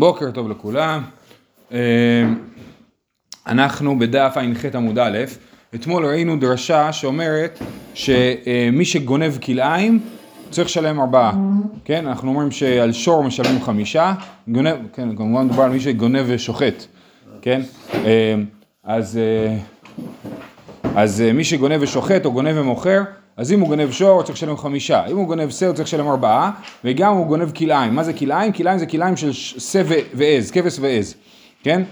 בוקר טוב לכולם. אה, אנחנו בדף ע"ח עמוד א', אתמול ראינו דרשה שאומרת שמי שגונב כלאיים צריך לשלם ארבעה, כן? אנחנו אומרים שעל שור משלמים חמישה, גונב, כן, כמובן מדובר על מי שגונב ושוחט, כן? אה, אז, אה, אז מי שגונב ושוחט או גונב ומוכר אז אם הוא גונב שור הוא צריך לשלם חמישה, אם הוא גונב שא הוא צריך לשלם ארבעה, וגם הוא גונב כלאיים. מה זה כלאיים? כלאיים זה כלאיים של שא ועז, כבש ועז, כן?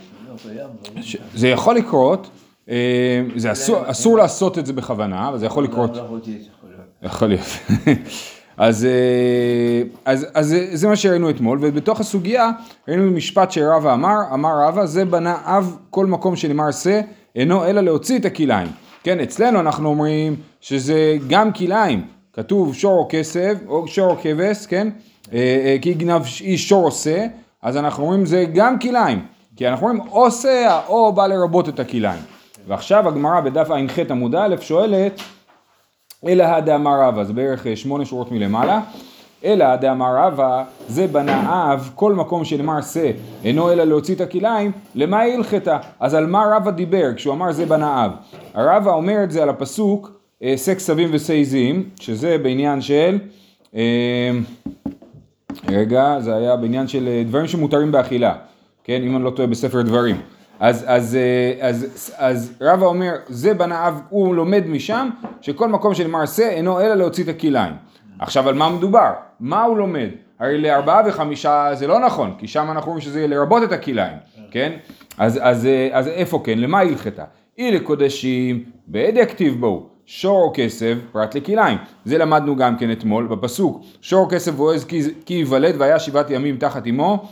זה יכול לקרות, אה, זה אסור, אסור לעשות את זה בכוונה, אבל זה יכול לקרות. יכול להיות. אז, אה, אז, אז זה מה שראינו אתמול, ובתוך הסוגיה ראינו משפט שרבא אמר, אמר רבא, זה בנה אב כל מקום שנאמר שא, אינו אלא להוציא את הכלאיים. כן, אצלנו אנחנו אומרים שזה גם כלאיים, כתוב שור או כסף, או שור או כבש, כן, אה, אה, כי גנב איש שור עושה, אז אנחנו אומרים זה גם כלאיים, כי אנחנו אומרים עושה או בא לרבות את הכלאיים. ועכשיו הגמרא בדף ע"ח עמוד א' שואלת, אלא הדאמר רבא, זה בערך אה, שמונה שורות מלמעלה, אלא דאמר רבא, זה בנה אב, כל מקום שנאמר שא, אינו אלא להוציא את הכלאיים, למה הלכתה? אז על מה רבא דיבר כשהוא אמר זה בנה אב? הרבא אומר את זה על הפסוק, אה, שא כסבים ושא שזה בעניין של, אה, רגע, זה היה בעניין של אה, דברים שמותרים באכילה, כן, אם אני לא טועה בספר דברים. אז, אז, אז, אז, אז רבא אומר, זה בנה אב, הוא לומד משם, שכל מקום שנאמר שא, אינו אלא להוציא את הכלאיים. עכשיו על מה מדובר? מה הוא לומד? הרי לארבעה וחמישה זה לא נכון, כי שם אנחנו רואים שזה לרבות את הכלאיים, כן? אז, אז, אז איפה כן? למה הלכתה? אי לקודשים בעדי כתיב בו שור או כסף פרט לכלאיים. זה למדנו גם כן אתמול בפסוק שור כסף ועז כי ייוולד והיה שבעת ימים תחת אמו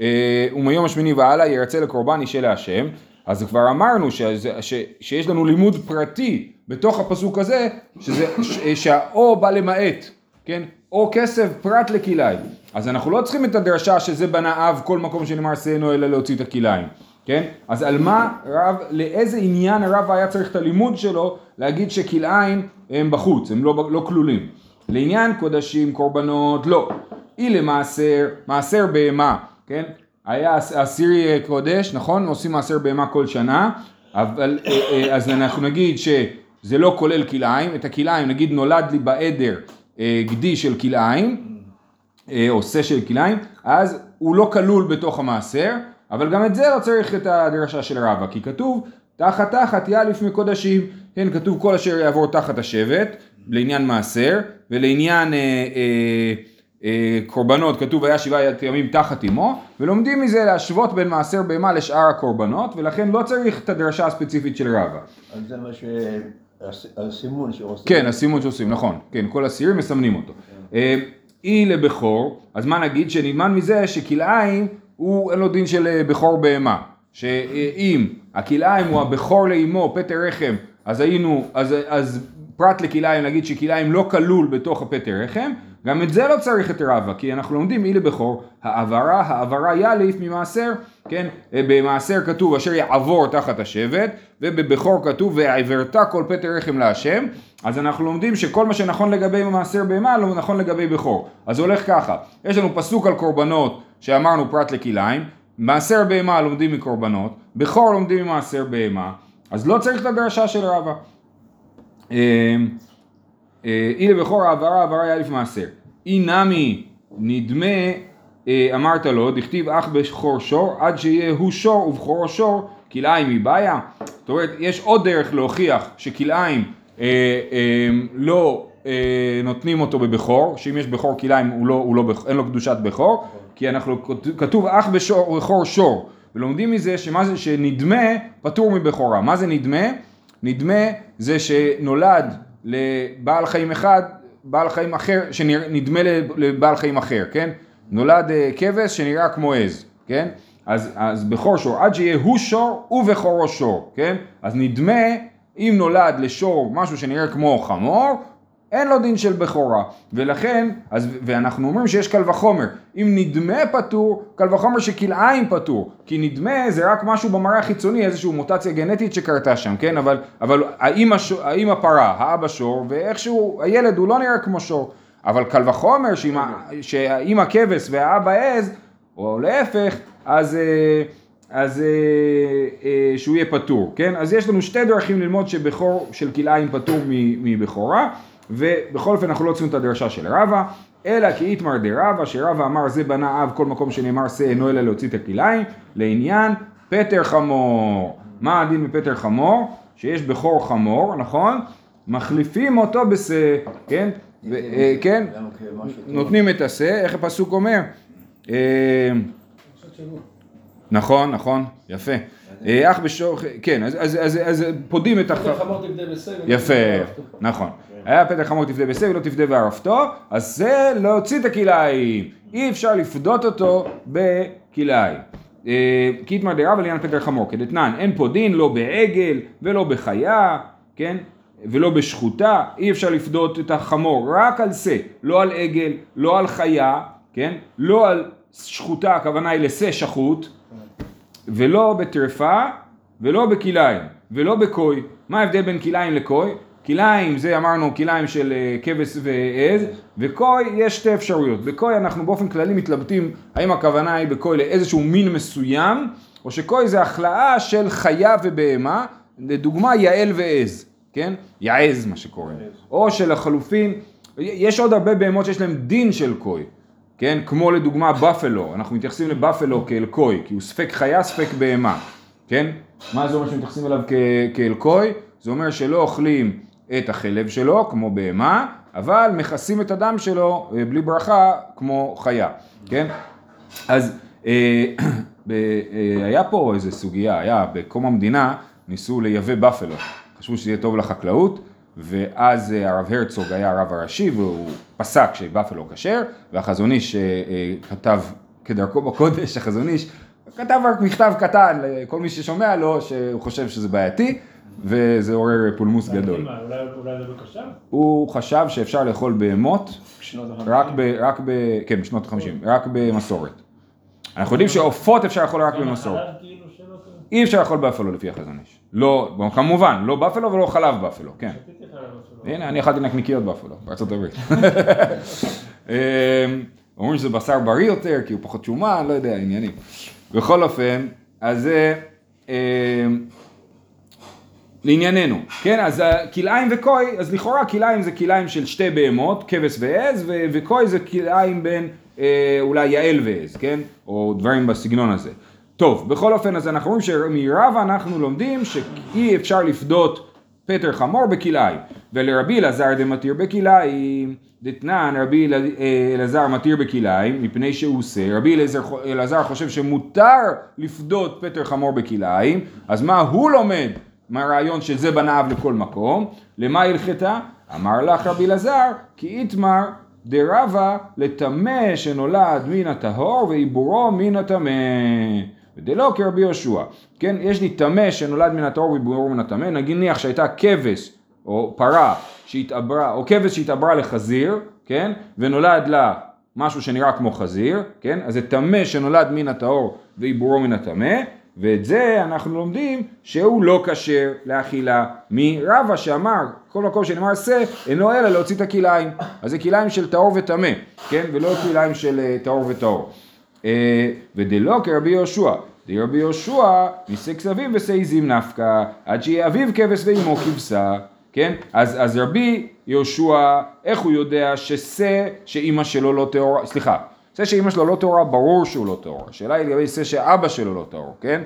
אה, ומיום השמיני והלאה ירצה לקורבן אישה להשם. אז כבר אמרנו ש, ש, שיש לנו לימוד פרטי בתוך הפסוק הזה, שזה, שהאו בא למעט, כן? או כסף פרט לכלאיים. אז אנחנו לא צריכים את הדרשה שזה בנה אב כל מקום שנאמר שאינו אלא להוציא את הכלאיים. כן? אז על מה רב, לאיזה עניין הרב היה צריך את הלימוד שלו להגיד שכלאיים הם בחוץ, הם לא, לא כלולים. לעניין קודשים, קורבנות, לא. אי למעשר, מעשר בהמה, כן? היה אסירי קודש, נכון? עושים מעשר בהמה כל שנה, אבל אה, אה, אז אנחנו נגיד שזה לא כולל כלאיים, את הכלאיים נגיד נולד לי בעדר אה, גדי של כלאיים, או שא של כלאיים, אז הוא לא כלול בתוך המעשר, אבל גם את זה לא צריך את הדרשה של רבא, כי כתוב תחת תחת יאליף מקודשים, כן, כתוב כל אשר יעבור תחת השבט, לעניין מעשר, ולעניין אה, אה, אה, קורבנות כתוב היה שבעה ימים תחת אמו, ולומדים מזה להשוות בין מעשר בהמה לשאר הקורבנות, ולכן לא צריך את הדרשה הספציפית של רבא. אז זה מה ש... הסימון שעושים. כן, הסימון שעושים, נכון. כן, כל הסירים מסמנים אותו. אה, אי לבכור, אז מה נגיד? שנלמד מזה שכלאיים הוא אין לו דין של אה, בכור בהמה. שאם הכלאיים הוא הבכור לאמו, פטר רחם, אז היינו, אז, אז פרט לכלאיים נגיד שכלאיים לא כלול בתוך הפטר רחם, גם את זה לא צריך את רבא, כי אנחנו לומדים אי לבכור, העברה, העברה יאליף ממעשר, כן, במעשר כתוב אשר יעבור תחת השבט, ובבכור כתוב והעברת כל פטר רחם להשם, אז אנחנו לומדים שכל מה שנכון לגבי מעשר בהמה לא נכון לגבי בכור. אז זה הולך ככה, יש לנו פסוק על קורבנות שאמרנו פרט לכלאיים, מעשר בהמה לומדים מקורבנות, בכור לומדים ממעשר בהמה, אז לא צריך את הדרשה של רבא. אמ, אה, אי לבכור העברה העברה היה לפי מעשר. אי נמי נדמה אה, אמרת לו, דכתיב אח בכור שור, עד שיהיה הוא שור ובכורו שור, כלאיים היא בעיה. זאת אומרת, יש עוד דרך להוכיח שכלאיים אה, אה, לא אה, נותנים אותו בבכור, שאם יש בכור כלאיים לא, לא, אין לו קדושת בכור, כי אנחנו, כתוב אח בכור שור, ולומדים מזה שמה זה שנדמה פטור מבכורה. מה זה נדמה? נדמה זה שנולד לבעל חיים אחד, בעל חיים אחר, שנדמה לבעל חיים אחר, כן? נולד אה, כבש שנראה כמו עז, כן? אז, אז בכור שור, עד שיהיה הוא שור ובכורו שור, כן? אז נדמה, אם נולד לשור משהו שנראה כמו חמור, אין לו דין של בכורה, ולכן, אז, ואנחנו אומרים שיש קל וחומר, אם נדמה פטור, קל וחומר שכלאיים פטור, כי נדמה זה רק משהו במראה החיצוני, איזושהי מוטציה גנטית שקרתה שם, כן, אבל, אבל האמא, האמא פרה, האבא שור, ואיכשהו הילד הוא לא נראה כמו שור, אבל קל וחומר שהאמא כבש והאבא עז, או להפך, אז, אה, אז אה, אה, שהוא יהיה פטור, כן? אז יש לנו שתי דרכים ללמוד שבכור של כלאיים פטור מבכורה, ובכל אופן אנחנו לא צריכים את הדרשה של רבא, אלא כי איתמר דרבא, שרבא אמר זה בנה אב כל מקום שנאמר שא אינו אלא להוציא את הכלאיים, לעניין פטר חמור. מה הדין בפטר חמור? שיש בכור חמור, נכון? מחליפים אותו בשא, כן? אה, כן? נותנים את השא, איך הפסוק אומר? אה, נכון, נכון, יפה. אה, אח בשוך, כן, אז, פודים את הח... איך אמרתי כדי בסדר? יפה, נכון. היה פתח חמור תפדה בשא ולא תפדה בערפתו, אז זה להוציא את הכלאיים. אי אפשר לפדות אותו בכלאיים. אה, איתמר דרב לעניין פתח חמור, כדתנן, אין פה דין לא בעגל ולא בחיה, כן? ולא בשחוטה, אי אפשר לפדות את החמור רק על שא, לא על עגל, לא על חיה, כן? לא על שחוטה, הכוונה היא לשא שחוט, ולא בטרפה ולא בכלאיים ולא בכוי. מה ההבדל בין כלאיים לכוי? כלאיים זה אמרנו כלאיים של אה, כבש ועז וכוי יש שתי אפשרויות. בכוי אנחנו באופן כללי מתלבטים האם הכוונה היא בכוי לאיזשהו מין מסוים או שכוי זה החלאה של חיה ובהמה לדוגמה יעל ועז, כן? יעז מה שקוראים. או שלחלופין יש עוד הרבה בהמות שיש להם דין של כוי. כן? כמו לדוגמה בפלו, אנחנו מתייחסים לבפלו כאל קוי, כי הוא ספק חיה, ספק בהמה, כן? מה זה אומר שמתייחסים אליו כאל קוי? זה אומר שלא אוכלים את החלב שלו, כמו בהמה, אבל מכסים את הדם שלו אה, בלי ברכה, כמו חיה, כן? אז אה, אה, היה פה איזה סוגיה, היה בקום המדינה, ניסו לייבא בפלו, חשבו שזה יהיה טוב לחקלאות, ואז הרב הרצוג היה הרב הראשי והוא פסק שבפלו כשר, והחזון איש כתב כדרכו בקודש, החזון איש כתב רק מכתב קטן לכל מי ששומע לו שהוא חושב שזה בעייתי, וזה עורר פולמוס גדול. אולי זה לא קשה? הוא חשב שאפשר לאכול בהמות. רק ב... כן, בשנות ה-50, רק במסורת. אנחנו יודעים שעופות אפשר לאכול רק במסורת. כאילו. אי אפשר לאכול בפלו לפי החזון איש. לא, כמובן, לא בפלו ולא חלב בפלו, כן. הנה, אני אכלתי נקניקיות באפלו, בארצות הברית. אמ, אומרים שזה בשר בריא יותר, כי הוא פחות שומן, לא יודע, עניינים. בכל אופן, אז זה... לענייננו, כן, אז כלאיים וקוי, אז לכאורה כלאיים זה כלאיים של שתי בהמות, כבש ועז, ו- וקוי זה כלאיים בין אה, אולי יעל ועז, כן, או דברים בסגנון הזה. טוב, בכל אופן, אז אנחנו רואים שמרבה אנחנו לומדים שאי אפשר לפדות פטר חמור בכלאיים, ולרבי אלעזר דמתיר בכלאיים, דתנן רבי אה, אלעזר מתיר בכלאיים, מפני שהוא עושה, רבי אלעזר חושב שמותר לפדות פטר חמור בכלאיים, אז מה הוא לומד מהרעיון של זה בנה אב לכל מקום, למה הלכתה? אמר לך רבי אלעזר, כי איתמר דרבה לטמא שנולד מן הטהור ועיבורו מן הטמא. ודלא כרבי יהושע, כן, יש לי טמא שנולד מן הטהור ועיבורו מן הטמא, נניח שהייתה כבש או פרה שהתעברה, או כבש שהתעברה לחזיר, כן, ונולד לה משהו שנראה כמו חזיר, כן, אז זה טמא שנולד מן הטהור ועיבורו מן הטמא, ואת זה אנחנו לומדים שהוא לא כשר לאכילה מרבא שאמר כל מקום שנאמר שא אינו אלא להוציא את הכלאיים. אז זה כלאיים של טהור וטמא כן? ולא כלאיים של אה, טהור וטהור. אה, ודלא כרבי יהושע. דרבי יהושע נישא כסבים ושעיזים נפקא עד שיהיה אביו כבש ואימו כבשה כן? אז, אז רבי יהושע איך הוא יודע ששא שאימא שלו לא טהורה? סליחה זה שאימא שלו לא טהורה, ברור שהוא לא טהור. השאלה היא לגבי זה שאבא שלו לא טהור, כן?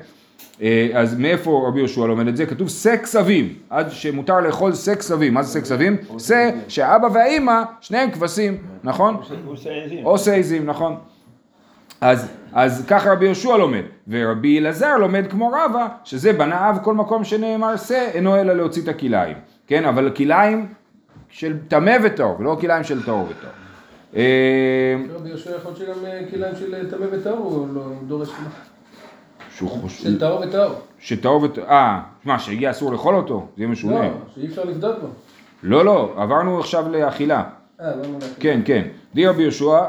אה, אז מאיפה רבי יהושע לומד את זה? כתוב שא כסבים, עד שמותר לאכול שא כסבים. מה זה שא כסבים? שא שהאבא והאימא, שניהם כבשים, נכון? או שא עזים, נכון? אז, אז ככה רבי יהושע לומד, ורבי אלעזר לומד כמו רבא, שזה בנה אב כל מקום שנאמר שא, אינו אלא להוציא את הכלאיים, כן? אבל כלאיים של טמא וטהור, ולא כלאיים של טהור וטהור. אה, רבי יהושע יכול להיות שגם אה, כליים של טמא וטהור הוא לא דורש מה? שהוא חושב... של טהור וטהור. שטהור וטהור, אה, מה, שיהיה אסור לאכול אותו? זה משונה. לא, שאי אפשר לפדות בו. לא, לא, עברנו עכשיו לאכילה. אה, לא. כן, כן. די רבי יהושע,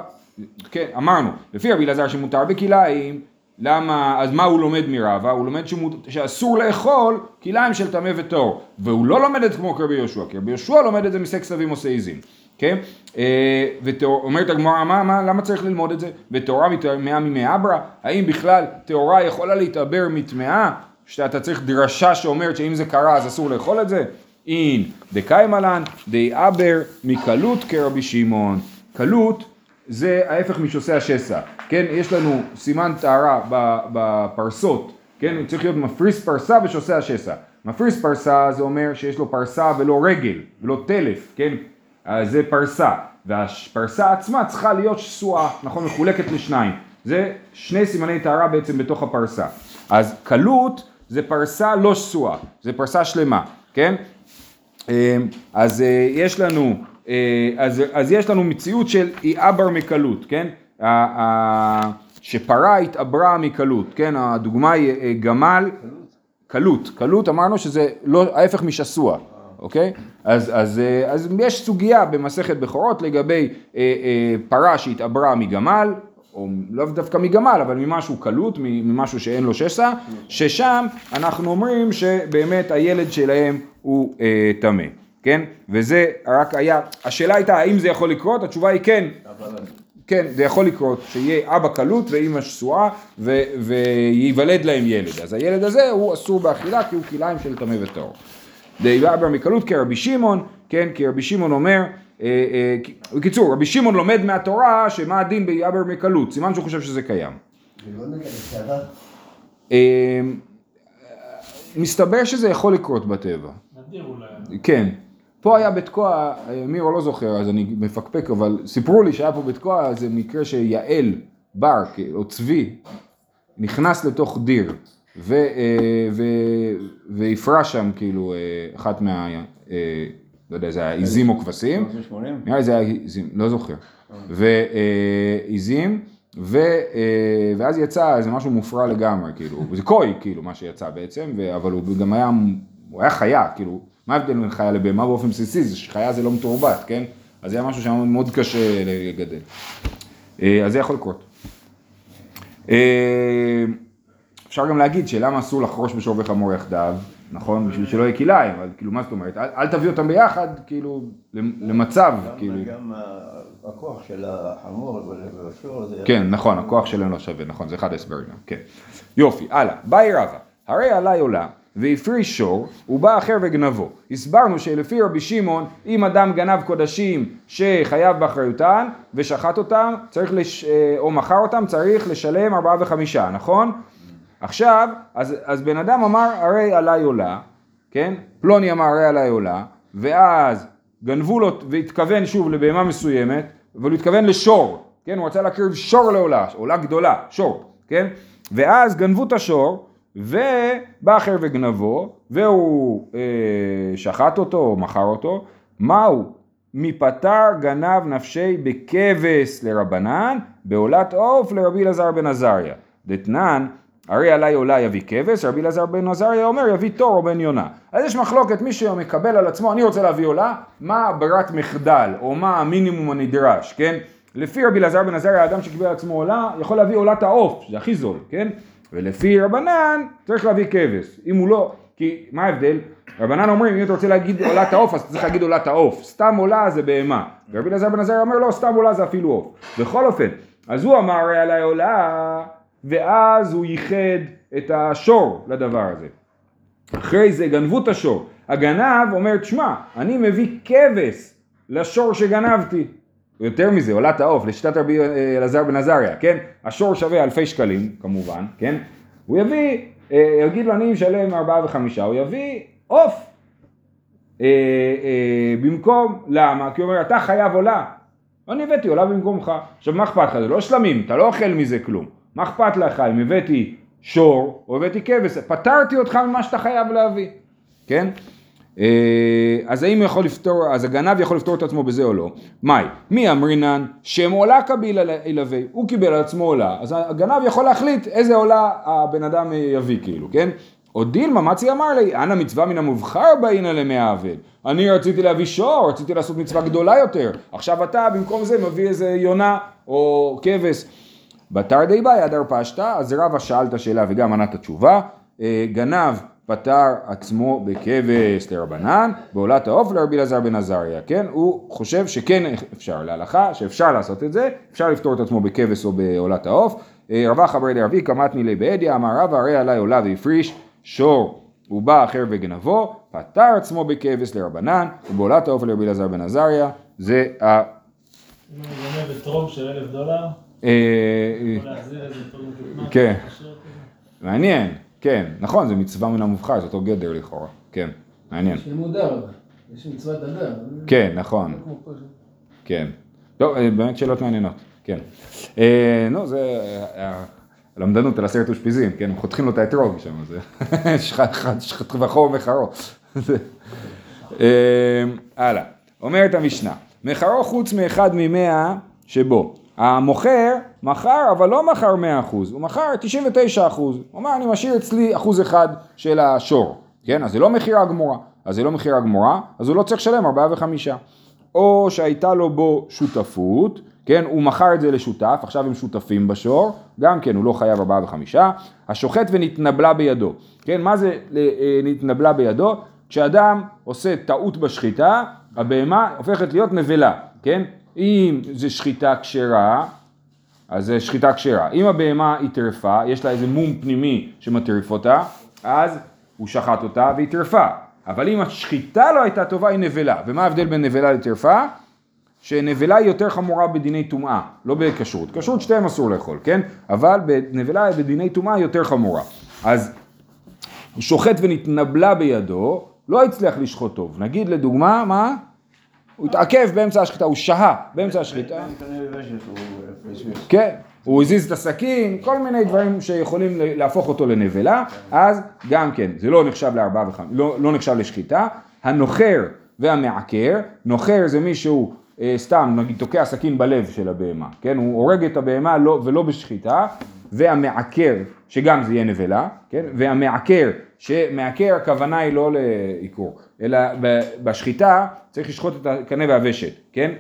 כן, אמרנו, לפי רבי אלעזר שמותר בכלאיים, למה, אז מה הוא לומד מרבה? הוא לומד שמות, שאסור לאכול כלאיים של טמא וטהור. והוא לא לומד את כמו כרבי יהושע, כי רבי יהושע לומד את זה משק כסבים או שעיזים. כן? אה, ואומרת הגמרא, מה, מה, למה צריך ללמוד את זה? וטהורה מטמאה ממאברה? האם בכלל טהורה יכולה להתעבר מטמאה? שאתה צריך דרשה שאומרת שאם זה קרה אז אסור לאכול את זה? אין דקיימא לן דאבר מקלות כרבי שמעון. קלות זה ההפך משוסע השסע, כן? יש לנו סימן טהרה בפרסות, כן? צריך להיות מפריס פרסה ושוסע השסע. מפריס פרסה זה אומר שיש לו פרסה ולא רגל, ולא טלף, כן? אז זה פרסה, והפרסה עצמה צריכה להיות שסועה, נכון? מחולקת לשניים. זה שני סימני טהרה בעצם בתוך הפרסה. אז קלות זה פרסה לא שסועה, זה פרסה שלמה, כן? אמ, אז אה, יש לנו, אה, אז, אז יש לנו מציאות של איאבר מקלות, כן? שפרה התעברה מקלות, כן? הדוגמה היא אה, גמל, קלות, קלות אמרנו שזה לא ההפך משסוע, אוקיי? אז, אז, אז יש סוגיה במסכת בכורות לגבי אה, אה, פרה שהתעברה מגמל, או לאו דווקא מגמל, אבל ממשהו קלות, ממשהו שאין לו שסע, ששם אנחנו אומרים שבאמת הילד שלהם הוא טמא, אה, כן? וזה רק היה, השאלה הייתה האם זה יכול לקרות, התשובה היא כן. כן, זה יכול לקרות, שיהיה אבא קלות ואימא שסועה וייוולד להם ילד. אז הילד הזה הוא אסור באכילה כי הוא כליים של טמא וטהור. דאבר מקלות כרבי שמעון, כן, כי רבי שמעון אומר אה, אה, בקיצור, רבי שמעון לומד מהתורה שמה הדין ביבר מקלות, סימן שהוא חושב שזה קיים. אה, מסתבר שזה יכול לקרות בטבע. כן. פה היה בתקוע, מירו לא זוכר אז אני מפקפק, אבל סיפרו לי שהיה פה בתקוע איזה מקרה שיעל בר או צבי נכנס לתוך דיר והפרה שם כאילו אחת מה... לא יודע, זה היה עיזים או כבשים, נראה לי זה היה עיזים, לא זוכר, ועיזים, ואז יצא איזה משהו מופרע לגמרי, כאילו, זה קוי, כאילו, מה שיצא בעצם, אבל הוא גם היה, הוא היה חיה, כאילו, מה ההבדל בין חיה לבהמה באופן בסיסי, זה שחיה זה לא מתורבת, כן? אז זה היה משהו שהיה מאוד קשה לגדל. אז זה יכול לקרות. אפשר גם להגיד שלמה אסור לחרוש בשור וחמור יחדיו, נכון? בשביל שלא יהיה כלאיים, אבל כאילו מה זאת אומרת? אל, אל תביא אותם ביחד, כאילו, למצב, כאילו. גם הכוח של החמור והשור זה... כן, נכון, הכוח שלהם לא שווה, נכון, זה אחד ההסברים, כן. יופי, הלאה, באי רבא, הרי עלי עולה. והפריש שור, ובא אחר וגנבו. הסברנו שלפי רבי שמעון, אם אדם גנב קודשים שחייב באחריותן ושחט אותם, צריך לש... אה, או מכר אותם, צריך לשלם ארבעה וחמישה, נכון? עכשיו, אז, אז בן אדם אמר הרי עליי עולה, כן? פלוני אמר הרי עליי עולה, ואז גנבו לו והתכוון שוב לבהמה מסוימת, אבל הוא התכוון לשור, כן? הוא רצה להקריב שור לעולה, עולה גדולה, שור, כן? ואז גנבו את השור, ובא אחר וגנבו, והוא אה, שחט אותו או מכר אותו, מהו? מפטר גנב נפשי בכבש לרבנן, בעולת עוף לרבי אלעזר בן עזריה. דתנן הרי עלי עולה יביא כבש, רבי אלעזר בן עזריה אומר יביא תור או בן יונה. אז יש מחלוקת, מי שמקבל על עצמו, אני רוצה להביא עולה, מה ברירת מחדל, או מה המינימום הנדרש, כן? לפי רבי אלעזר בן עזריה, האדם שקיבל על עצמו עולה, יכול להביא עולת העוף, זה הכי זול, כן? ולפי רבנן, צריך להביא כבש. אם הוא לא, כי מה ההבדל? רבנן אומרים, אם אתה רוצה להגיד עולת העוף, אז צריך להגיד עולת העוף. סתם עולה זה בהמה. ורבי אלעזר בן עזריה אומר, לא, סתם עולה זה אפילו עוף. בכל אופן, אז הוא אמר הרי עלי עולה ואז הוא ייחד את השור לדבר הזה. אחרי זה גנבו את השור. הגנב אומר, תשמע, אני מביא כבש לשור שגנבתי. יותר מזה, עולת העוף, לשיטת רבי אלעזר בן עזריה, כן? השור שווה אלפי שקלים, כמובן, כן? הוא יביא, אה, יגיד לו אני משלם ארבעה וחמישה, הוא יביא עוף. אה, אה, במקום, למה? כי הוא אומר, אתה חייב עולה. אני הבאתי עולה במקומך. עכשיו, מה אכפת לך? זה לא שלמים, אתה לא אוכל מזה כלום. מה אכפת לך אם הבאתי שור או הבאתי כבש? פטרתי אותך ממה שאתה חייב להביא, כן? אה, אז האם יכול לפתור, אז הגנב יכול לפתור את עצמו בזה או לא? מאי, מי אמרינן שם עולה קביל ילווה, הוא קיבל על עצמו עולה, אז הגנב יכול להחליט איזה עולה הבן אדם יביא כאילו, כן? או דילמה, מצי אמר לי, אנא מצווה מן המובחר באינה למי האבד. אני רציתי להביא שור, רציתי לעשות מצווה גדולה יותר. עכשיו אתה במקום זה מביא איזה יונה או כבש. בתר די באי אדר פשטה, אז רבא שאל את השאלה וגם ענה את התשובה. אה, גנב פטר עצמו בכבש לרבנן, בעולת העוף לרבי אלעזר בן עזריה, כן? הוא חושב שכן אפשר להלכה, שאפשר לעשות את זה, אפשר לפתור את עצמו בכבש או בעולת העוף. אה, רבא חברי דרבי קמת מילי בעדיה, אמר רבא הרי עלי עולה והפריש שור. הוא בא אחר וגנבו, פטר עצמו בכבש לרבנן, ובעולת העוף לרבי אלעזר בן עזריה, זה ה... אם אני גונב אתרוג של אלף דולר, אה, מתוקמן. כן. מעניין, כן, נכון, זה מצווה מן המובחר, זה אותו גדר לכאורה, כן, מעניין. של מודר, יש מצוות הדר. כן, נכון, כן. לא, אה, באמת שאלות מעניינות, כן. אה, נו, זה אה, הלמדנות על עשרת אושפיזין, כן, הם חותכים לו את האתרוג שם, זה וחור מחרו. זה- אה, הלאה, אומרת המשנה, מחרו חוץ מאחד ממאה שבו. המוכר מכר, אבל לא מכר 100%, הוא מכר 99%. הוא אמר, אני משאיר אצלי אחוז אחד של השור, כן? אז זה לא מכירה גמורה. אז זה לא מכירה גמורה, אז הוא לא צריך לשלם ארבעה וחמישה. או שהייתה לו בו שותפות, כן? הוא מכר את זה לשותף, עכשיו הם שותפים בשור, גם כן הוא לא חייב ארבעה וחמישה. השוחט ונתנבלה בידו, כן? מה זה אה, נתנבלה בידו? כשאדם עושה טעות בשחיטה, הבהמה הופכת להיות נבלה, כן? אם זה שחיטה כשרה, אז זה שחיטה כשרה. אם הבהמה היא טרפה, יש לה איזה מום פנימי שמטריף אותה, אז הוא שחט אותה והיא טרפה. אבל אם השחיטה לא הייתה טובה, היא נבלה. ומה ההבדל בין נבלה לטרפה? שנבלה היא יותר חמורה בדיני טומאה, לא בכשרות. כשרות שתיהם אסור לאכול, כן? אבל נבלה בדיני טומאה היא יותר חמורה. אז שוחט ונתנבלה בידו, לא הצליח לשחוט טוב. נגיד לדוגמה, מה? הוא התעכב באמצע השחיטה, הוא שהה באמצע השחיטה. פספס. כן, הוא הזיז את הסכין, כל מיני דברים שיכולים להפוך אותו לנבלה, אז גם כן, זה לא נחשב לארבעה וחמש, לא, לא נחשב לשחיטה. הנוחר והמעקר, נוחר זה מישהו אה, סתם, נגיד, תוקע סכין בלב של הבהמה, כן, הוא הורג את הבהמה לא, ולא בשחיטה, והמעקר, שגם זה יהיה נבלה, כן, והמעקר, שמעקר הכוונה היא לא לעיקור, אלא בשחיטה צריך לשחוט את הקנה והוושת, כן?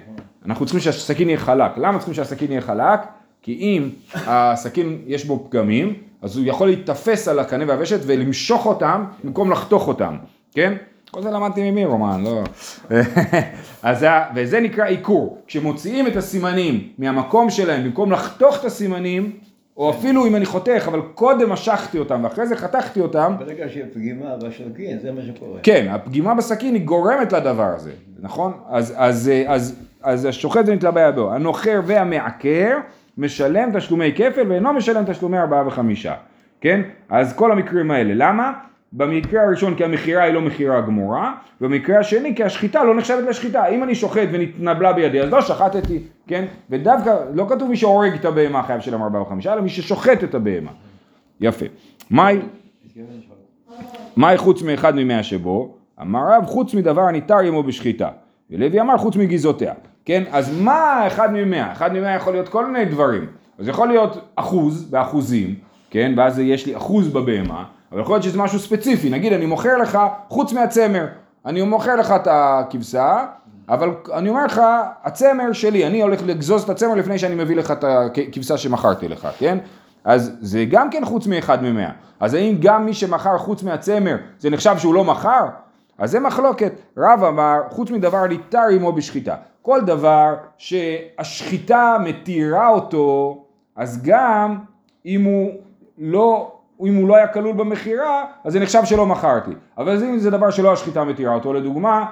אנחנו צריכים שהסכין יהיה חלק. למה צריכים שהסכין יהיה חלק? כי אם הסכין יש בו פגמים, אז הוא יכול להיתפס על הקנה והוושת ולמשוך אותם במקום לחתוך אותם, כן? כל זה למדתי ממי רומן, לא... אז זה, וזה נקרא עיקור. כשמוציאים את הסימנים מהמקום שלהם, במקום לחתוך את הסימנים, או אפילו אם אני חותך, אבל קודם משכתי אותם ואחרי זה חתכתי אותם, ברגע שיש פגימה בסכין, זה מה שקורה. כן, הפגימה בסכין היא גורמת לדבר הזה, נכון? אז, אז, אז, אז השוחט ונתלה בידו, הנוחר והמעקר משלם תשלומי כפל ואינו משלם תשלומי ארבעה וחמישה, כן? אז כל המקרים האלה, למה? במקרה הראשון כי המכירה היא לא מכירה גמורה, במקרה השני כי השחיטה לא נחשבת לשחיטה, אם אני שוחט ונתנבלה בידי אז לא שחטתי, כן? ודווקא לא כתוב מי שהורג את הבהמה חייב לשלם ארבעה וחמישה, אלא מי ששוחט את הבהמה, יפה. מהי? מהי חוץ מאחד ממאה שבו? אמר רב חוץ מדבר הניתר עמו בשחיטה. ולוי אמר חוץ מגזעותיה. כן, אז מה אחד ממאה? אחד ממאה יכול להיות כל מיני דברים. אז יכול להיות אחוז באחוזים, כן, ואז יש לי אחוז בבהמה, אבל יכול להיות שזה משהו ספציפי. נגיד אני מוכר לך חוץ מהצמר. אני מוכר לך את הכבשה, אבל אני אומר לך, הצמר שלי, אני הולך לגזוז את הצמר לפני שאני מביא לך את הכבשה שמכרתי לך, כן? אז זה גם כן חוץ מאחד ממאה. אז האם גם מי שמכר חוץ מהצמר, זה נחשב שהוא לא מכר? אז זה מחלוקת. רב אמר, חוץ מדבר ניתר עמו בשחיטה. כל דבר שהשחיטה מתירה אותו, אז גם אם הוא לא, אם הוא לא היה כלול במכירה, אז זה נחשב שלא מכרתי. אבל אם זה דבר שלא השחיטה מתירה אותו, לדוגמה,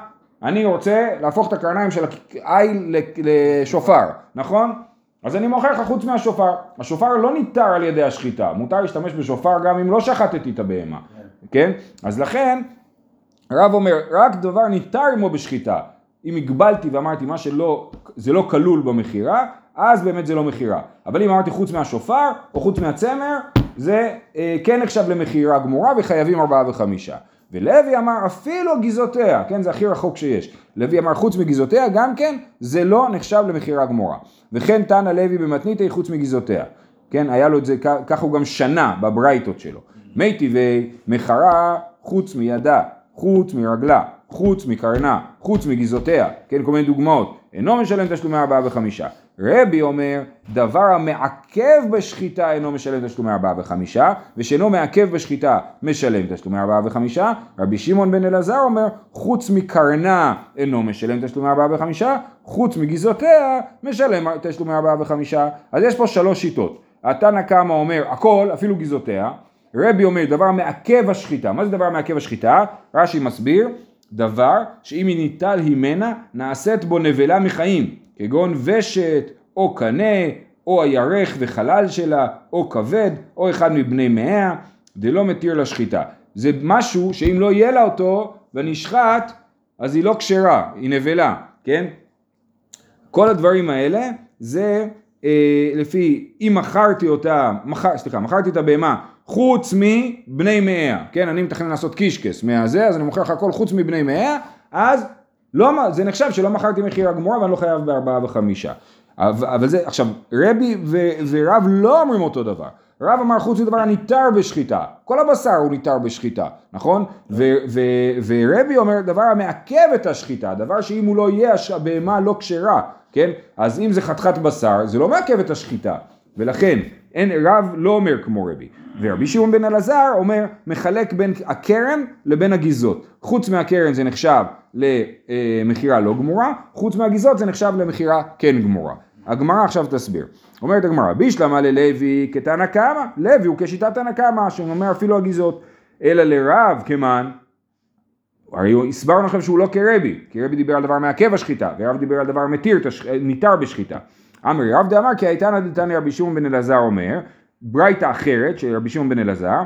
אני רוצה להפוך את הקרניים של העיל לשופר, נכון? אז אני מוכר לך חוץ מהשופר. השופר לא ניתר על ידי השחיטה, מותר להשתמש בשופר גם אם לא שחטתי את הבהמה, כן? אז לכן, הרב אומר, רק דבר ניתר עמו בשחיטה. אם הגבלתי ואמרתי מה שלא, זה לא כלול במכירה, אז באמת זה לא מכירה. אבל אם אמרתי חוץ מהשופר או חוץ מהצמר, זה אה, כן נחשב למכירה גמורה וחייבים ארבעה וחמישה. ולוי אמר אפילו גזעותיה, כן זה הכי רחוק שיש. לוי אמר חוץ מגזעותיה גם כן זה לא נחשב למכירה גמורה. וכן תנא לוי במתניתי חוץ מגזעותיה. כן היה לו את זה, ככה הוא גם שנה בברייתות שלו. מי טבעי מחרה חוץ מידה, חוץ מרגלה, חוץ מקרנה, חוץ מגזעותיה, כן כל מיני דוגמאות. אינו משלם תשלומי ארבעה וחמישה. רבי אומר, דבר המעכב בשחיטה אינו משלם תשלומי ארבעה וחמישה, ושאינו מעכב בשחיטה משלם תשלומי ארבעה וחמישה. רבי שמעון בן אלעזר אומר, חוץ מקרנה אינו משלם תשלומי ארבעה וחמישה, חוץ מגזעותיה משלם תשלומי ארבעה וחמישה. אז יש פה שלוש שיטות. התנא קמא אומר, הכל, אפילו גזעותיה. רבי אומר, דבר המעכב השחיטה. מה זה דבר המעכב השחיטה? רש"י מסביר, דבר שאם היא ניטל הימנה, נעשית בו נבלה מחיים, כגון ושת, או קנה, או הירך וחלל שלה, או כבד, או אחד מבני מאה, דלא מתיר לשחיטה. זה משהו שאם לא יהיה לה אותו ונשחט, אז היא לא כשרה, היא נבלה, כן? כל הדברים האלה זה אה, לפי אם מכרתי אותה, מכר, סליחה, מכרתי את הבהמה חוץ מבני מאה, כן, אני מתכנן לעשות קישקס מהזה, אז אני מוכר לך הכל חוץ מבני מאה, אז לא, זה נחשב שלא מכרתי מכירה גמורה ואני לא חייב בארבעה וחמישה. אבל, אבל זה, עכשיו, רבי ו, ורב לא אומרים אותו דבר. רב אמר חוץ מדבר הניתר בשחיטה, כל הבשר הוא ניתר בשחיטה, נכון? ו, ו, ורבי אומר דבר המעכב את השחיטה, דבר שאם הוא לא יהיה, הבהמה לא כשרה, כן? אז אם זה חתיכת בשר, זה לא מעכב את השחיטה, ולכן אין, רב לא אומר כמו רבי. ורבי שמעון בן אלעזר אומר, מחלק בין הקרן לבין הגיזות. חוץ מהקרן זה נחשב למכירה לא גמורה, חוץ מהגיזות זה נחשב למכירה כן גמורה. הגמרא עכשיו תסביר. אומרת הגמרא, בישלמה ללוי כתנא קמא, לוי הוא כשיטת תנא קמא, שאומר אפילו הגיזות, אלא לרב כמן, הרי הסברנו לכם שהוא לא כרבי, כי רבי דיבר על דבר מעכב השחיטה, ורב דיבר על דבר מתיר, ניתר בשחיטה. אמרי רב דאמר כי הייתנא דתניא רבי שמעון בן אלעזר אומר, ברייתא אחרת של רבי שמעון בן אלעזר,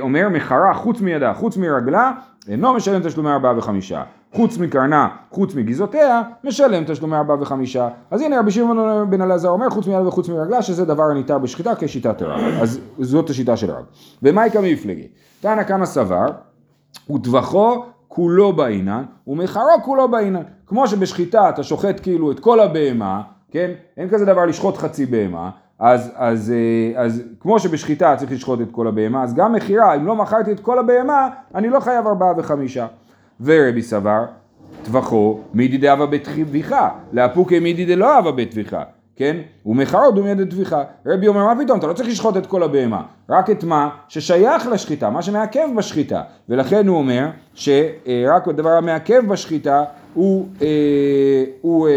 אומר מחרה חוץ מידה, חוץ מרגלה, אינו משלם תשלומי ארבעה וחמישה. חוץ מקרנה, חוץ מגזעותיה, משלם תשלומי ארבעה וחמישה. אז הנה רבי שמעון בן אלעזר אומר חוץ מידה וחוץ מרגלה, שזה דבר הניתר בשחיטה כשיטת רב. אז זאת השיטה של רב. ומאי מפלגי? תנא כמה סבר, וטווחו כולו בעינן, ומחרו כולו בעינן. כמו שבשחיטה אתה שוחט כאילו את כל הבהמה, כן? אין כזה דבר לשחוט חצי בהמה. אז, אז, אה, אז כמו שבשחיטה צריך לשחוט את כל הבהמה, אז גם מכירה, אם לא מכרתי את כל הבהמה, אני לא חייב ארבעה וחמישה. ורבי סבר, טווחו מידי דאבה בטביחה, לאפוקי מידי דלא אבה בטביחה, כן? ומחרו דומיה דטביחה. רבי אומר, מה פתאום, אתה לא צריך לשחוט את כל הבהמה, רק את מה ששייך לשחיטה, מה שמעכב בשחיטה. ולכן הוא אומר שרק הדבר המעכב בשחיטה הוא, אה, הוא אה,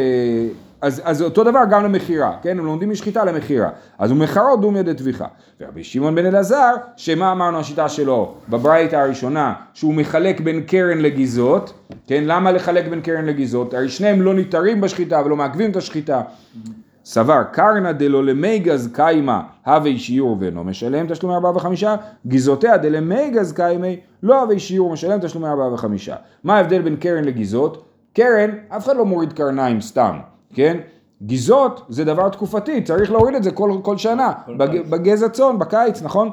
אז, אז אותו דבר גם למכירה, כן? הם לומדים משחיטה למכירה. אז הוא מכרו דומיה דטביחה. ורבי שמעון בן אלעזר, שמה אמרנו השיטה שלו בברייתא הראשונה, שהוא מחלק בין קרן לגיזות, כן? למה לחלק בין קרן לגיזות? הרי שניהם לא ניתרים בשחיטה ולא מעכבים את השחיטה. סבר קרנא דלא למי גז קיימא הווי שיעור ואינו משלם תשלומי ארבעה וחמישה, גיזותיה דלמי גז קיימי לא הווי שיעור משלם תשלומי ארבעה וחמישה. מה ההבדל בין קרן לגיזות? קרן, אף אחד לא מוריד קרניים סתם. כן? גיזות זה דבר תקופתי, צריך להוריד את זה כל, כל שנה, בג, בגז הצאן, בקיץ, נכון?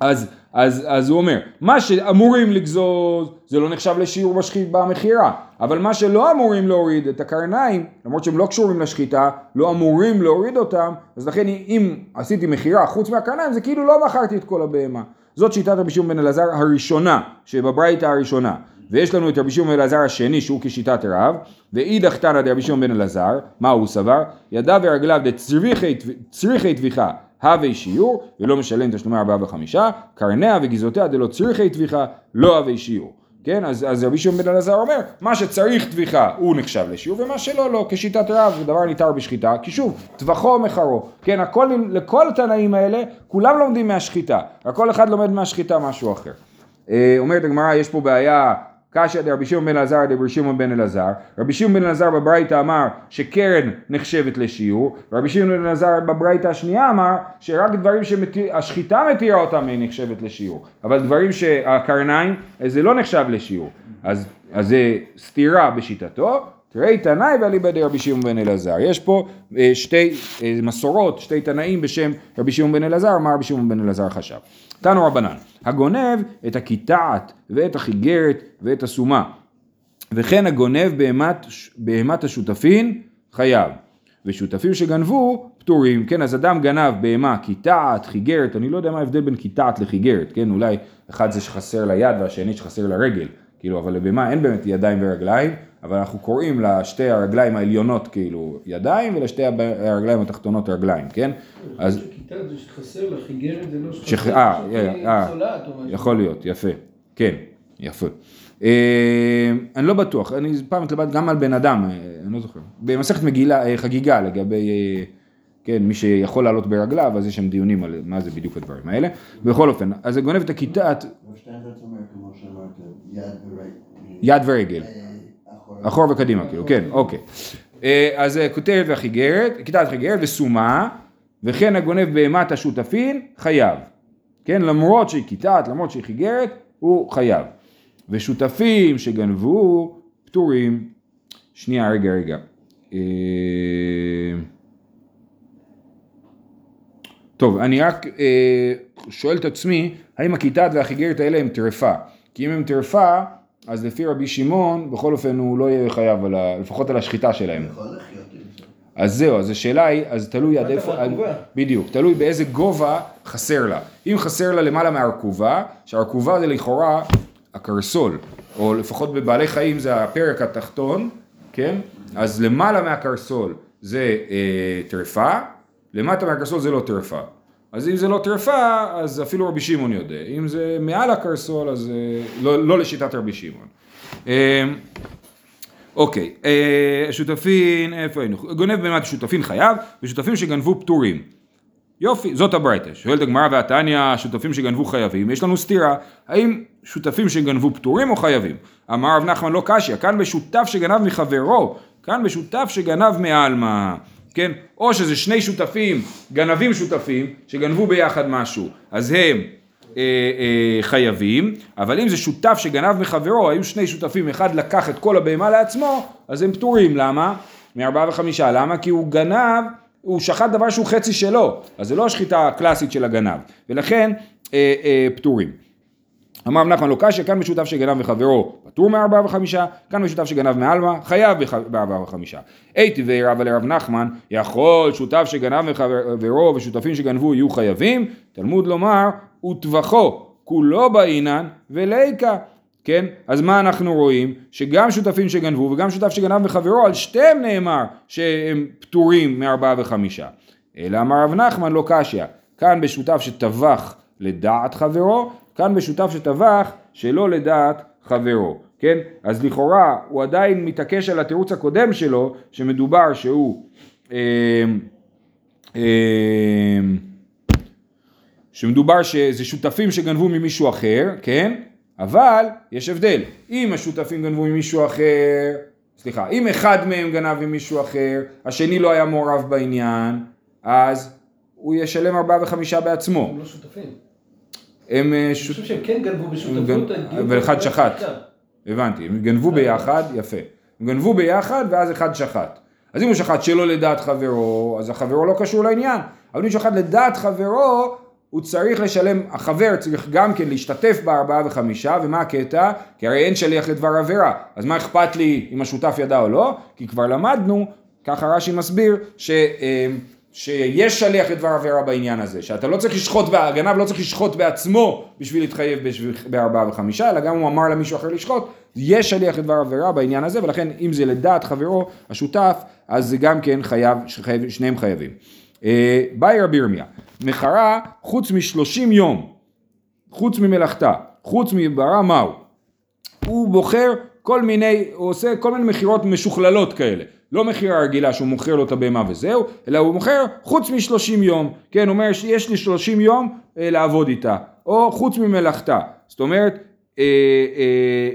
אז, אז, אז הוא אומר, מה שאמורים לגזוז זה לא נחשב לשיעור בשחית במכירה, אבל מה שלא אמורים להוריד את הקרניים, למרות שהם לא קשורים לשחיטה, לא אמורים להוריד אותם, אז לכן אם עשיתי מכירה חוץ מהקרניים זה כאילו לא מכרתי את כל הבהמה. זאת שיטת רבי שמעון בן אלעזר הראשונה, שבברייתא הראשונה. ויש לנו את רבי שמעון בן אלעזר השני שהוא כשיטת רב, ואידך תנא דרבי שמעון בן אלעזר, מה הוא סבר? ידיו ורגליו דצריכי טביחה הווי שיעור, ולא משלם תשלומי ארבעה וחמישה, קרניה וגזעותיה דלא צריכי טביחה, לא הווי שיעור. כן, אז, אז רבי שמעון בן אלעזר אומר, מה שצריך טביחה הוא נחשב לשיעור, ומה שלא לא, כשיטת רב זה דבר ניתר בשחיטה, כי שוב, טבחו מחרו, כן, הכל, לכל התנאים האלה, כולם לומדים מהשחיטה, רק כל אחד לומד מהשחיטה משהו אחר. אה, אומרת הגמרא, יש פה בעיה קשיא דרבי שמעון בן אלעזר דרבי שמעון בן אלעזר, רבי שמעון בן אלעזר בברייתא אמר שקרן נחשבת לשיעור, רבי שמעון בן אלעזר בברייתא השנייה אמר שרק דברים שהשחיטה מתירה אותם היא נחשבת לשיעור, אבל דברים שהקרניים זה לא נחשב לשיעור, אז, אז זה סתירה בשיטתו, תראי תנאי ואליבא דרבי שמעון בן אלעזר. יש פה אה, שתי אה, מסורות, שתי תנאים בשם רבי שמעון בן אלעזר, מה רבי שמעון בן אלעזר חשב. תנו רבנן, הגונב את הקיטעת ואת החיגרת ואת הסומה, וכן הגונב בהמת, בהמת השותפין חייב, ושותפים שגנבו פטורים, כן, אז אדם גנב בהמה קיטעת, חיגרת, אני לא יודע מה ההבדל בין קיטעת לחיגרת, כן, אולי אחד זה שחסר ליד והשני שחסר לרגל, כאילו, אבל לבהמה אין באמת ידיים ורגליים, אבל אנחנו קוראים לשתי הרגליים העליונות כאילו ידיים ולשתי הרגליים התחתונות רגליים, כן? אז זה שחסר לך, איגרת זה לא שח- שחסר, אה, שהיא אה, צולעת או משהו. יכול להיות, יפה, כן, יפה. אה, אני לא בטוח, אני פעם התלבט גם על בן אדם, אה, אני לא זוכר. במסכת מגילה, אה, חגיגה לגבי, אה, כן, מי שיכול לעלות ברגליו, אז יש שם דיונים על מה זה בדיוק הדברים האלה. בכל אופן, אז זה גונב את שאמרת, יד ורגל. אחורה. וקדימה, כאילו, כן, אוקיי. אה, אז אה, כותרת והחיגרת, כיתת חיגרת וסומה, וכן הגונב בהמת השותפין, חייב. כן, למרות שהיא כיתת, למרות שהיא חיגרת, הוא חייב. ושותפים שגנבו, פטורים. שנייה, רגע, רגע. אה, טוב, אני רק שואל את עצמי, האם הכיתת והחיגרת האלה הם טרפה? כי אם הם טרפה, אז לפי רבי שמעון, בכל אופן הוא לא יהיה חייב, על ה, לפחות על השחיטה שלהם. אז זהו, אז השאלה היא, אז תלוי עד איפה. בדיוק, תלוי באיזה גובה חסר לה. אם חסר לה למעלה מהרכובה, שהרכובה זה לכאורה הקרסול, או לפחות בבעלי חיים זה הפרק התחתון, כן? אז למעלה מהקרסול זה אה, טרפה, למטה מהקרסול זה לא טרפה. אז אם זה לא טרפה, אז אפילו רבי שמעון יודע. אם זה מעל הקרסול, אז אה, לא, לא לשיטת רבי שמעון. אה, אוקיי, אה, שותפין, איפה היינו? גונב בהמת שותפין חייב, ושותפים שגנבו פטורים. יופי, זאת הברייתא. שואלת הגמרא והתניא, שותפים שגנבו חייבים, יש לנו סתירה, האם שותפים שגנבו פטורים או חייבים? אמר רב נחמן לא קשיא, כאן בשותף שגנב מחברו, כאן בשותף שגנב מעלמא, כן? או שזה שני שותפים, גנבים שותפים, שגנבו ביחד משהו, אז הם אה, אה, חייבים, אבל אם זה שותף שגנב מחברו, היו שני שותפים, אחד לקח את כל הבהמה לעצמו, אז הם פטורים, למה? מארבעה וחמישה, למה? כי הוא גנב, הוא שחט דבר שהוא חצי שלו, אז זה לא השחיטה הקלאסית של הגנב, ולכן אה, אה, פטורים. אמר רב נחמן לא קשיא, כאן משותף שגנב מחברו פטור מארבעה וחמישה, כאן משותף שגנב מעלמא חייב בארבעה וחמישה. הייתי רבא לרב נחמן, יכול שותף שגנב מחברו ושותפים שגנבו יהיו חייבים, תלמוד לומר, וטבחו כולו באינן וליקה. כן? אז מה אנחנו רואים? שגם שותפים שגנבו וגם שותף שגנב מחברו, על שתיהם נאמר שהם פטורים מארבעה וחמישה. אלא אמר רב נחמן לא קשיא, כאן בשותף שטבח לדעת חברו, כאן בשותף שטבח שלא לדעת חברו, כן? אז לכאורה הוא עדיין מתעקש על התירוץ הקודם שלו, שמדובר שהוא אה, אה, שמדובר שזה שותפים שגנבו ממישהו אחר, כן? אבל יש הבדל, אם השותפים גנבו ממישהו אחר, סליחה, אם אחד מהם גנב ממישהו אחר, השני לא היה מעורב בעניין, אז הוא ישלם ארבעה וחמישה בעצמו. הם לא שותפים. הם אה, אני. חושב שהם כן גנבו בשותפות. הדיון ואחד הוא שחט. שחטה. הבנתי, הם גנבו ביחד, יפה. הם גנבו ביחד ואז אחד שחט. אז אם הוא שחט שלא לדעת חברו, אז החברו לא קשור לעניין. אבל אם הוא שחט לדעת חברו, הוא צריך לשלם, החבר צריך גם כן להשתתף בארבעה וחמישה, ומה הקטע? כי הרי אין שליח לדבר עבירה. אז מה אכפת לי אם השותף ידע או לא? כי כבר למדנו, ככה רש"י מסביר, ש... שיש שליח לדבר עבירה בעניין הזה, שאתה לא צריך לשחוט, הגנב לא צריך לשחוט בעצמו בשביל להתחייב בארבעה וחמישה, אלא גם הוא אמר למישהו אחר לשחוט, יש שליח לדבר עבירה בעניין הזה, ולכן אם זה לדעת חברו השותף, אז זה גם כן חייב, שחייב, שניהם חייבים. אה, באי רבי ירמיה, מחרה חוץ משלושים יום, חוץ ממלאכתה, חוץ מברה מהו? הוא בוחר כל מיני, הוא עושה כל מיני מכירות משוכללות כאלה. לא מכירה רגילה שהוא מוכר לו את הבהמה וזהו, אלא הוא מוכר חוץ משלושים יום. כן, הוא אומר שיש לי שלושים יום אה, לעבוד איתה. או חוץ ממלאכתה. זאת אומרת, אה, אה,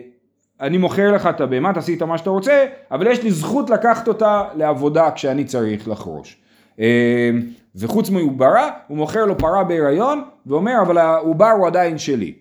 אני מוכר לך את הבהמה, תעשי איתה מה שאתה רוצה, אבל יש לי זכות לקחת אותה לעבודה כשאני צריך לחרוש. אה, וחוץ מעוברה, הוא מוכר לו פרה בהיריון, ואומר, אבל העובר הוא עדיין שלי.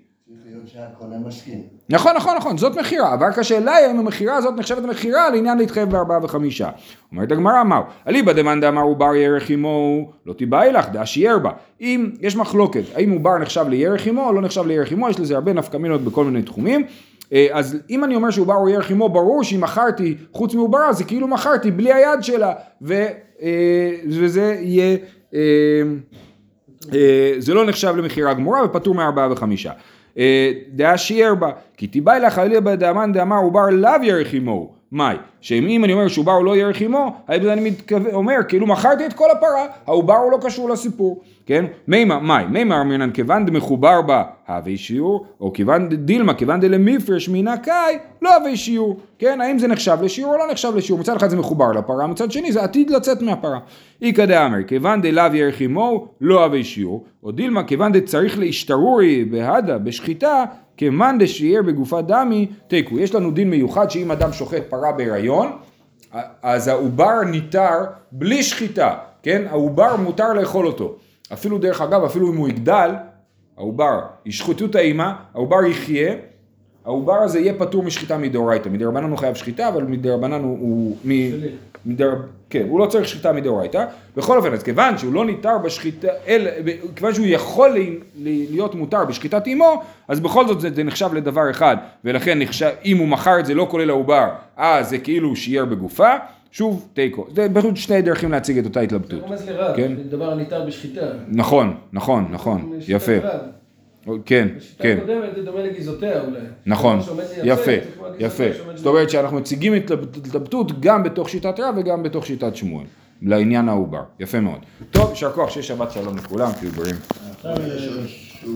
שהקונה מסכים. נכון, נכון, נכון, זאת מכירה, אבל רק השאלה היא האם המכירה הזאת נחשבת מכירה לעניין להתחייב בארבעה וחמישה. אומרת הגמרא מהו, אליבא דמאן דאמר עובר ירך עמו, לא תיבאי לך, דאשייר בה. אם יש מחלוקת, האם עובר נחשב לירך עמו או לא נחשב לירך עמו, יש לזה הרבה נפקמינות בכל מיני תחומים. אה, אז אם אני אומר שעובר הוא ירך עמו, ברור שאם מכרתי חוץ מעוברה, זה כאילו מכרתי בלי היד שלה, ו, אה, וזה יהיה... אה, זה לא נחשב למכירה גמורה ופטור מארבעה וחמישה. אה, דעה שיער בה, כי תיבאי לך אליבא דאמן דאמר עובר לאו ירך עמו. מאי, שאם אני אומר שעובר הוא לא ירך עמו, אני מתכוון, אומר כאילו מכרתי את כל הפרה, העובר הוא לא קשור לסיפור, כן? מימה, מאי, מימה אמרינן כיוון דמחובר בה הווי שיעור, או כיוון דילמה, כיוון דלמיפרש מן הקאי, לא הווי שיעור, כן? האם זה נחשב לשיעור או לא נחשב לשיעור? מצד אחד זה מחובר לפרה, מצד שני זה עתיד לצאת מהפרה. איכא דאמר, כיוון דלאו ירך עמו, לא הווי שיעור, או דילמה, כיוון דצריך להשתרורי בהדה, בשחיטה, כמאן דשיער בגופת דמי, תיקו. יש לנו דין מיוחד שאם אדם שוחט פרה בהיריון, אז העובר ניתר בלי שחיטה, כן? העובר מותר לאכול אותו. אפילו דרך אגב, אפילו אם הוא יגדל, העובר, ישחטו את האימא, העובר יחיה, העובר הזה יהיה פטור משחיטה מדאורייתא. מדרבנן הוא חייב שחיטה, אבל מדרבנן הוא... הוא מ... מדר... כן, הוא לא צריך שחיטה מדאורייתא. בכל אופן, אז כיוון שהוא לא ניתר בשחיטה, אל... כיוון שהוא יכול ל... להיות מותר בשחיטת אימו, אז בכל זאת זה, זה נחשב לדבר אחד, ולכן נחשב, אם הוא מכר את זה לא כולל העובר, אז זה כאילו שיער בגופה. שוב, תיקו. זה פשוט שני דרכים להציג את אותה זה התלבטות. רומז לרב, כן. זה דבר הניתר בשחיטה. נכון, נכון, נכון, יפה. רב. כן, בשיטה כן. הקודמת זה דומה לגיזותיה אולי. נכון, יפה, זה יפה. זאת אומרת שאנחנו מציגים התלבטות גם בתוך שיטת רב וגם בתוך שיטת שמואל, לעניין העובר. יפה מאוד. טוב, יישר כוח, שיהיה שבת שלום לכולם, תהיו בריאים. עכשיו, אה,